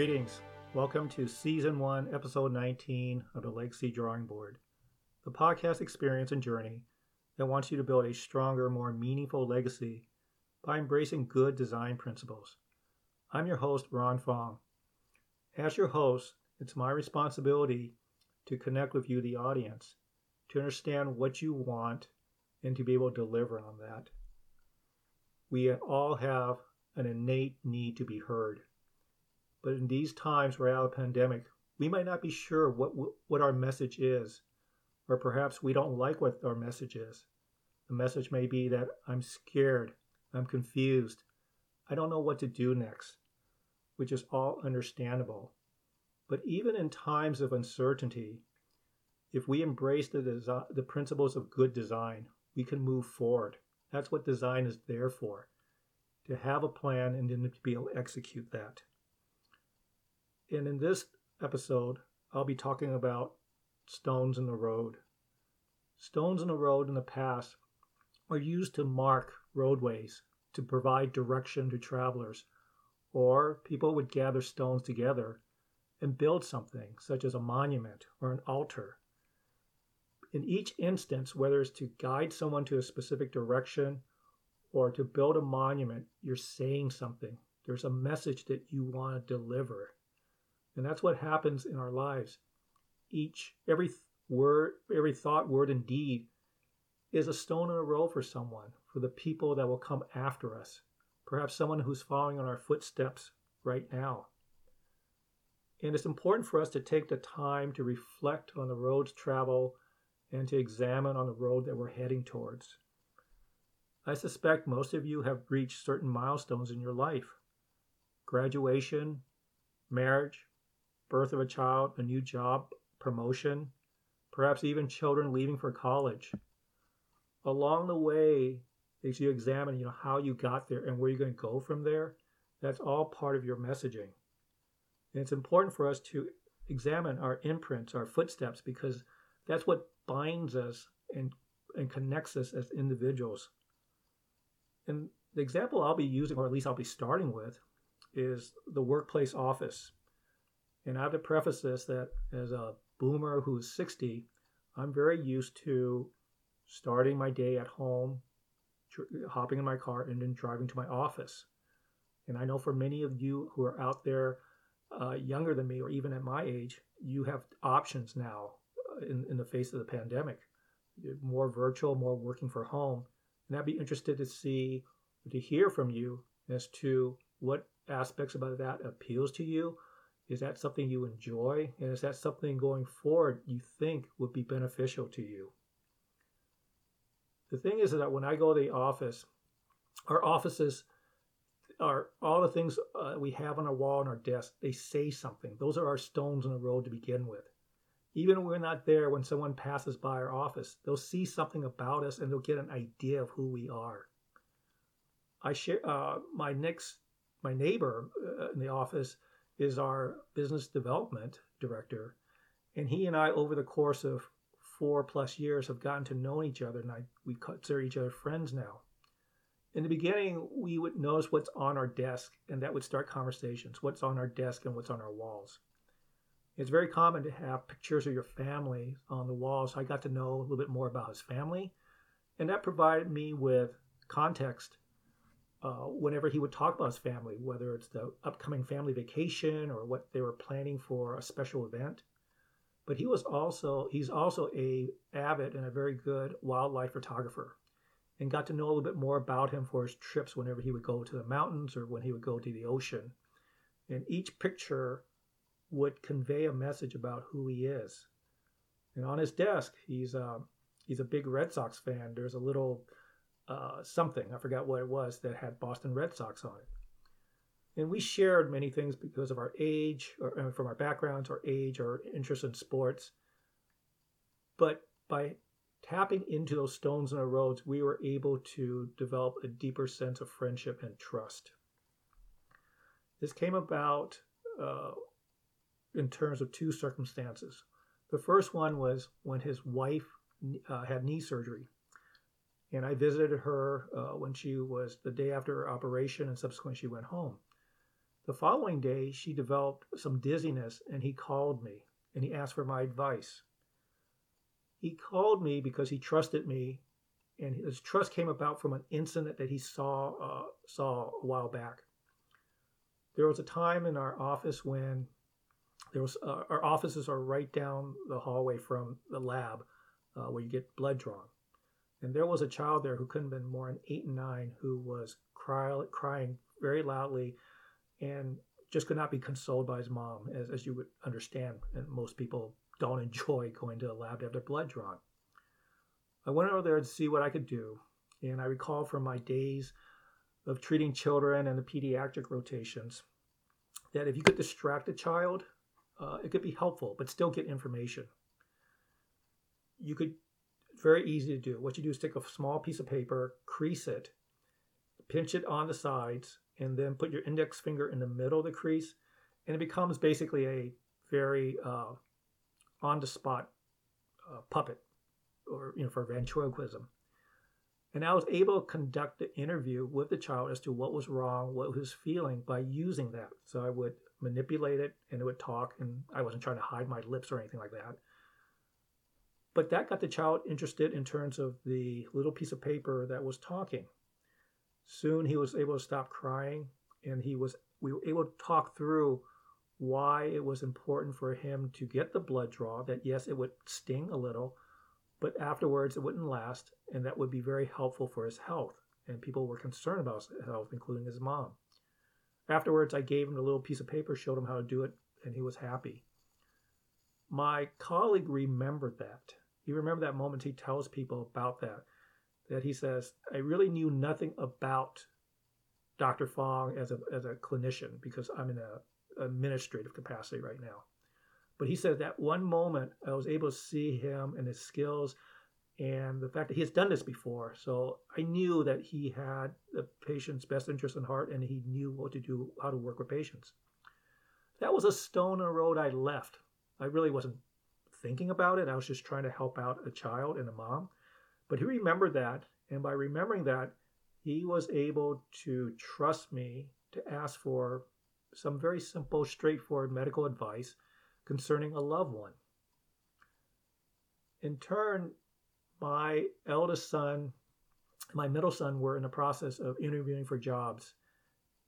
Greetings. Welcome to Season 1, Episode 19 of the Legacy Drawing Board, the podcast experience and journey that wants you to build a stronger, more meaningful legacy by embracing good design principles. I'm your host, Ron Fong. As your host, it's my responsibility to connect with you, the audience, to understand what you want and to be able to deliver on that. We all have an innate need to be heard. But in these times we're out of pandemic, we might not be sure what, what our message is, or perhaps we don't like what our message is. The message may be that I'm scared, I'm confused, I don't know what to do next, which is all understandable. But even in times of uncertainty, if we embrace the, the principles of good design, we can move forward. That's what design is there for to have a plan and then to be able to execute that. And in this episode, I'll be talking about stones in the road. Stones in the road in the past were used to mark roadways, to provide direction to travelers, or people would gather stones together and build something, such as a monument or an altar. In each instance, whether it's to guide someone to a specific direction or to build a monument, you're saying something. There's a message that you want to deliver. And that's what happens in our lives. Each, every word, every thought, word, and deed is a stone in a row for someone, for the people that will come after us. Perhaps someone who's following on our footsteps right now. And it's important for us to take the time to reflect on the roads travel and to examine on the road that we're heading towards. I suspect most of you have reached certain milestones in your life graduation, marriage, birth of a child, a new job, promotion, perhaps even children leaving for college. Along the way, as you examine, you know, how you got there and where you're going to go from there, that's all part of your messaging. And it's important for us to examine our imprints, our footsteps, because that's what binds us and, and connects us as individuals. And the example I'll be using, or at least I'll be starting with, is the workplace office. And I have to preface this that as a boomer who's 60, I'm very used to starting my day at home, hopping in my car, and then driving to my office. And I know for many of you who are out there uh, younger than me, or even at my age, you have options now uh, in, in the face of the pandemic. More virtual, more working from home. And I'd be interested to see, to hear from you as to what aspects about that appeals to you is that something you enjoy? And is that something going forward you think would be beneficial to you? The thing is that when I go to the office, our offices are all the things uh, we have on our wall and our desk, they say something. Those are our stones in the road to begin with. Even when we're not there, when someone passes by our office, they'll see something about us and they'll get an idea of who we are. I share uh, my next my neighbor uh, in the office is our business development director. And he and I, over the course of four plus years, have gotten to know each other, and I, we consider each other friends now. In the beginning, we would notice what's on our desk, and that would start conversations what's on our desk and what's on our walls. It's very common to have pictures of your family on the walls. I got to know a little bit more about his family, and that provided me with context uh, whenever he would talk about his family, whether it's the upcoming family vacation or what they were planning for a special event. But he was also he's also a avid and a very good wildlife photographer, and got to know a little bit more about him for his trips whenever he would go to the mountains or when he would go to the ocean. And each picture would convey a message about who he is. And on his desk, he's a, he's a big Red Sox fan. There's a little uh, something, I forgot what it was, that had Boston Red Sox on it. And we shared many things because of our age, or uh, from our backgrounds, our age, our interest in sports. But by tapping into those stones in our roads, we were able to develop a deeper sense of friendship and trust. This came about uh, in terms of two circumstances. The first one was when his wife uh, had knee surgery and I visited her uh, when she was the day after her operation, and subsequently she went home. The following day, she developed some dizziness and he called me and he asked for my advice. He called me because he trusted me, and his trust came about from an incident that he saw uh, saw a while back. There was a time in our office when there was uh, our offices are right down the hallway from the lab uh, where you get blood drawn, and there was a child there who couldn't have been more than eight and nine who was cry, crying very loudly, and just could not be consoled by his mom, as, as you would understand. And most people don't enjoy going to the lab to have their blood drawn. I went over there to see what I could do, and I recall from my days of treating children and the pediatric rotations that if you could distract a child, uh, it could be helpful, but still get information. You could, very easy to do. What you do is take a small piece of paper, crease it, pinch it on the sides, and then put your index finger in the middle of the crease, and it becomes basically a very uh, on the spot uh, puppet or you know for ventriloquism. And i was able to conduct the interview with the child as to what was wrong what was feeling by using that. So i would manipulate it and it would talk and i wasn't trying to hide my lips or anything like that but that got the child interested in terms of the little piece of paper that was talking soon he was able to stop crying and he was we were able to talk through why it was important for him to get the blood draw, that yes, it would sting a little, but afterwards it wouldn't last, and that would be very helpful for his health. And people were concerned about his health, including his mom. Afterwards, I gave him a little piece of paper, showed him how to do it, and he was happy. My colleague remembered that. He remembered that moment he tells people about that. That he says, I really knew nothing about Dr. Fong as a, as a clinician because I'm in a administrative capacity right now. But he said that one moment I was able to see him and his skills and the fact that he has done this before. So I knew that he had the patient's best interest in heart and he knew what to do, how to work with patients. That was a stone in the road I left. I really wasn't thinking about it. I was just trying to help out a child and a mom. But he remembered that. And by remembering that, he was able to trust me to ask for some very simple, straightforward medical advice concerning a loved one. In turn, my eldest son, my middle son were in the process of interviewing for jobs.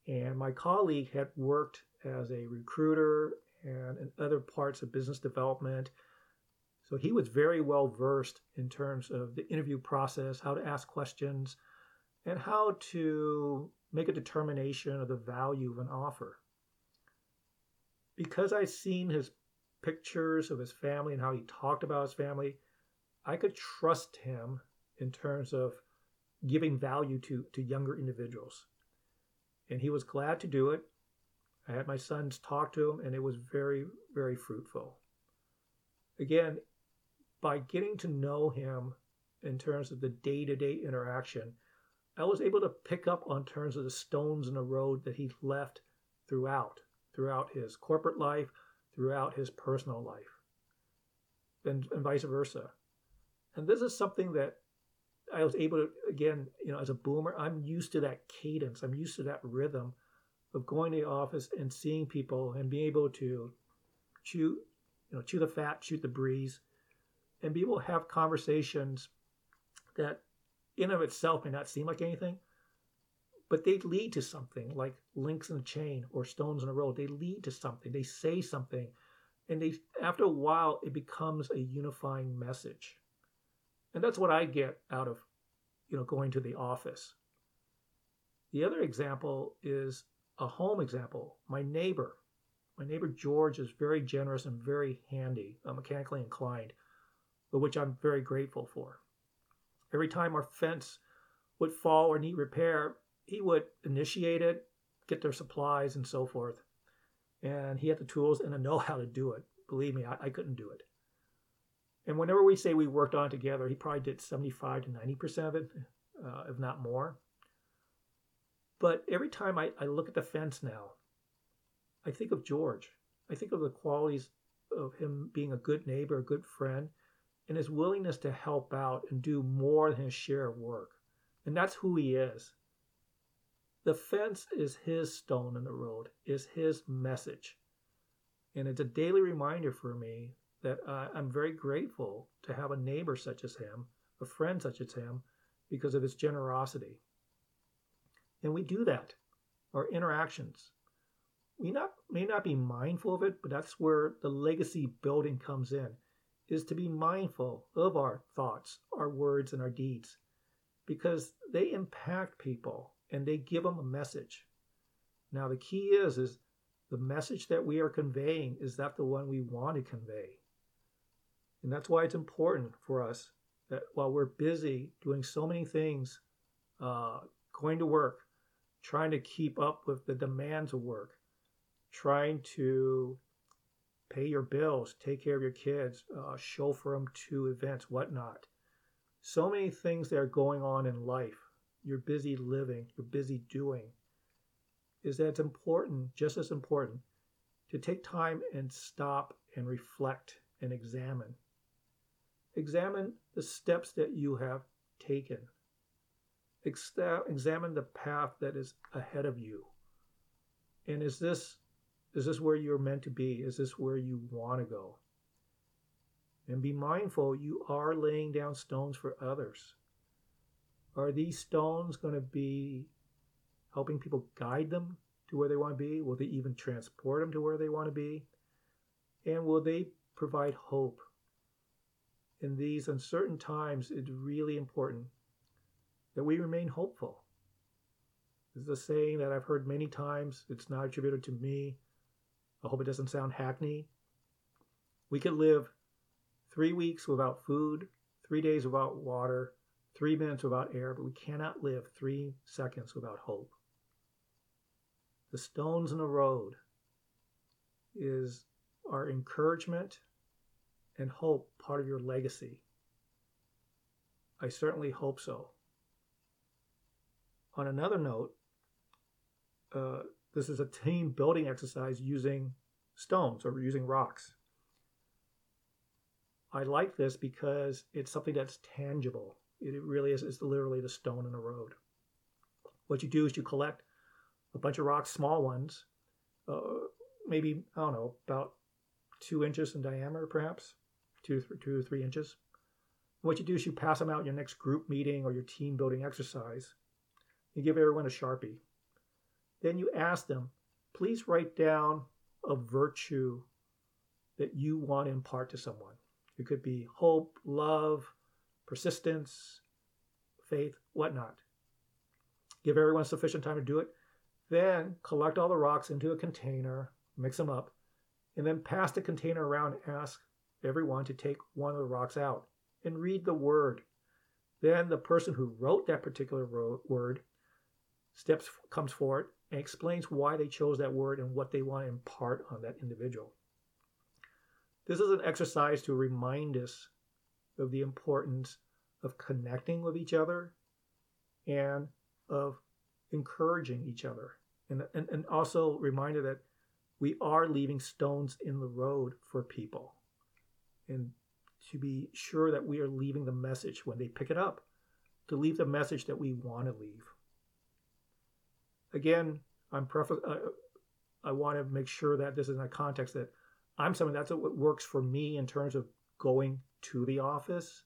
And my colleague had worked as a recruiter and in other parts of business development. So he was very well versed in terms of the interview process, how to ask questions, and how to make a determination of the value of an offer because I'd seen his pictures of his family and how he talked about his family, I could trust him in terms of giving value to, to younger individuals. And he was glad to do it. I had my sons talk to him, and it was very, very fruitful. Again, by getting to know him in terms of the day to day interaction, I was able to pick up on terms of the stones in the road that he left throughout throughout his corporate life, throughout his personal life, and, and vice versa. And this is something that I was able to, again, you know, as a boomer, I'm used to that cadence. I'm used to that rhythm of going to the office and seeing people and being able to chew, you know, chew the fat, shoot the breeze, and be able to have conversations that in of itself may not seem like anything, but they lead to something like links in a chain or stones in a road. They lead to something. They say something, and they after a while it becomes a unifying message. And that's what I get out of, you know, going to the office. The other example is a home example. My neighbor, my neighbor George is very generous and very handy, uh, mechanically inclined, for which I'm very grateful for. Every time our fence would fall or need repair, he would initiate it, get their supplies, and so forth. And he had the tools and the know how to do it. Believe me, I, I couldn't do it. And whenever we say we worked on together, he probably did 75 to 90% of it, uh, if not more. But every time I, I look at the fence now, I think of George. I think of the qualities of him being a good neighbor, a good friend, and his willingness to help out and do more than his share of work. And that's who he is. The fence is his stone in the road, is his message. And it's a daily reminder for me that uh, I'm very grateful to have a neighbor such as him, a friend such as him, because of his generosity. And we do that, our interactions. We not, may not be mindful of it, but that's where the legacy building comes in, is to be mindful of our thoughts, our words, and our deeds, because they impact people and they give them a message. Now the key is, is the message that we are conveying, is that the one we want to convey? And that's why it's important for us that while we're busy doing so many things, uh, going to work, trying to keep up with the demands of work, trying to pay your bills, take care of your kids, uh, chauffeur them to events, whatnot. So many things that are going on in life. You're busy living, you're busy doing. Is that it's important, just as important, to take time and stop and reflect and examine. Examine the steps that you have taken. Examine the path that is ahead of you. And is this is this where you're meant to be? Is this where you want to go? And be mindful you are laying down stones for others. Are these stones going to be helping people guide them to where they want to be? Will they even transport them to where they want to be? And will they provide hope in these uncertain times, it's really important that we remain hopeful. This is a saying that I've heard many times. It's not attributed to me. I hope it doesn't sound hackney. We could live three weeks without food, three days without water, three minutes without air, but we cannot live three seconds without hope. The stones in the road is our encouragement and hope part of your legacy? I certainly hope so. On another note, uh, this is a team building exercise using stones or using rocks. I like this because it's something that's tangible. It really is, it's literally the stone in the road. What you do is you collect a bunch of rocks, small ones, uh, maybe, I don't know, about two inches in diameter, perhaps, two, two or three inches. what you do is you pass them out in your next group meeting or your team building exercise. You give everyone a Sharpie. Then you ask them, please write down a virtue that you want to impart to someone. It could be hope, love, persistence, faith, whatnot. Give everyone sufficient time to do it. Then collect all the rocks into a container, mix them up, and then pass the container around and ask everyone to take one of the rocks out and read the word. Then the person who wrote that particular word steps comes forward and explains why they chose that word and what they want to impart on that individual. This is an exercise to remind us of the importance of connecting with each other and of encouraging each other. And, and, and also reminder that we are leaving stones in the road for people and to be sure that we are leaving the message when they pick it up, to leave the message that we want to leave. Again, I'm prefer- uh, I want to make sure that this is in a context that I'm someone that's what works for me in terms of going to the office.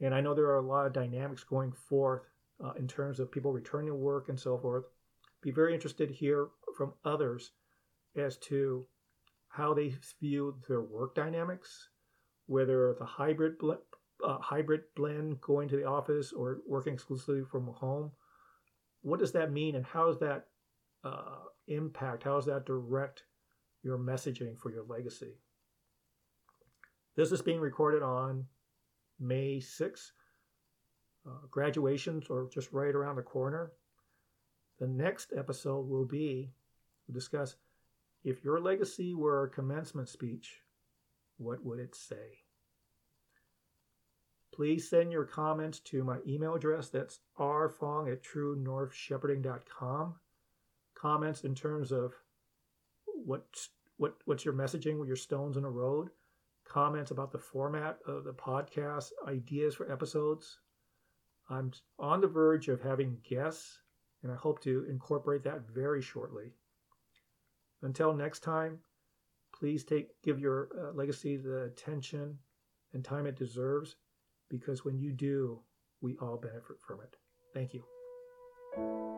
And I know there are a lot of dynamics going forth uh, in terms of people returning to work and so forth. Be very interested to hear from others as to how they view their work dynamics, whether a hybrid bl- uh, hybrid blend, going to the office or working exclusively from home. What does that mean, and how does that uh, impact? How does that direct your messaging for your legacy? This is being recorded on May 6th. Uh, graduations are just right around the corner. The next episode will be we'll discuss if your legacy were a commencement speech, what would it say? Please send your comments to my email address. That's rfong at truenorthshepherding.com. Comments in terms of what what what's your messaging with your stones in a road? Comments about the format of the podcast, ideas for episodes. I'm on the verge of having guests, and I hope to incorporate that very shortly. Until next time, please take give your uh, legacy the attention and time it deserves because when you do, we all benefit from it. Thank you.